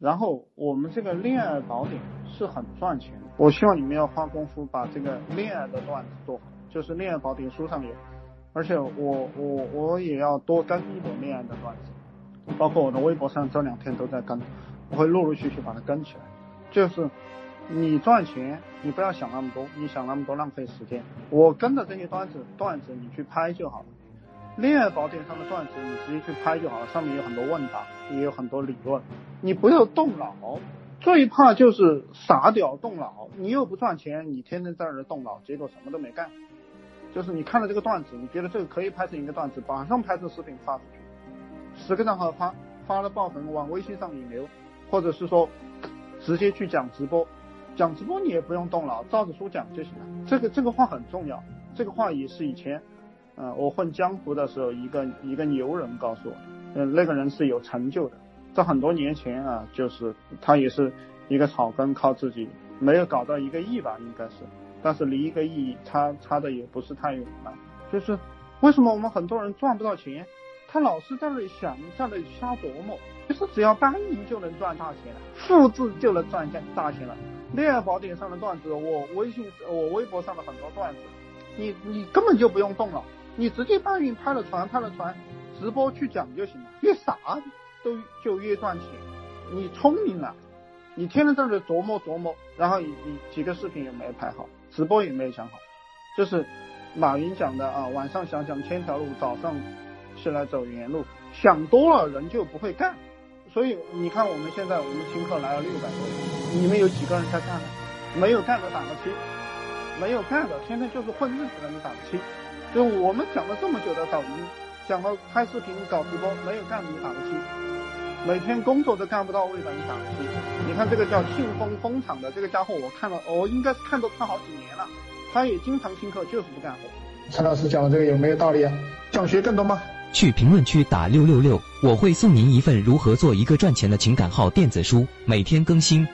然后我们这个恋爱宝典是很赚钱。的，我希望你们要花功夫把这个恋爱的段子做好，就是恋爱宝典书上有，而且我我我也要多更一点恋爱的段子，包括我的微博上这两天都在更，我会陆陆续续把它更起来，就是你赚钱，你不要想那么多，你想那么多浪费时间，我跟的这些段子段子你去拍就好了。恋爱宝典上的段子，你直接去拍就好了，上面有很多问答，也有很多理论，你不要动脑。最怕就是傻屌动脑，你又不赚钱，你天天在那动脑，结果什么都没干。就是你看了这个段子，你觉得这个可以拍成一个段子，马上拍成视频发出去，十个账号发，发了爆粉往微信上引流，或者是说直接去讲直播，讲直播你也不用动脑，照着书讲就行了。这个这个话很重要，这个话也是以前。啊，我混江湖的时候，一个一个牛人告诉我，嗯，那个人是有成就的，在很多年前啊，就是他也是一个草根，靠自己没有搞到一个亿吧，应该是，但是离一个亿差差的也不是太远了。就是为什么我们很多人赚不到钱？他老是在那里想，在那里瞎琢磨，就是只要搬运就能赚大钱了，复制就能赚大大钱了。恋爱宝典上的段子，我微信我微博上的很多段子，你你根本就不用动脑。你直接搬运拍了船，拍了船，直播去讲就行了。越傻都就越赚钱。你聪明了，你天天在这琢磨琢磨，然后你你几个视频也没有拍好，直播也没有想好。就是马云讲的啊，晚上想想千条路，早上起来走原路。想多了人就不会干。所以你看我们现在我们听课来了六百多人，你们有几个人在干呢？没有干的打个七，没有干的天天就是混日子的，你打不起。就我们讲了这么久的抖音，讲了拍视频、搞直播，没有干的你打不起，每天工作都干不到位的你打不起。你看这个叫庆丰工厂的这个家伙，我看了，我应该是看都看好几年了，他也经常听课，就是不干活。陈老师讲的这个有没有道理啊？想学更多吗？去评论区打六六六，我会送您一份如何做一个赚钱的情感号电子书，每天更新。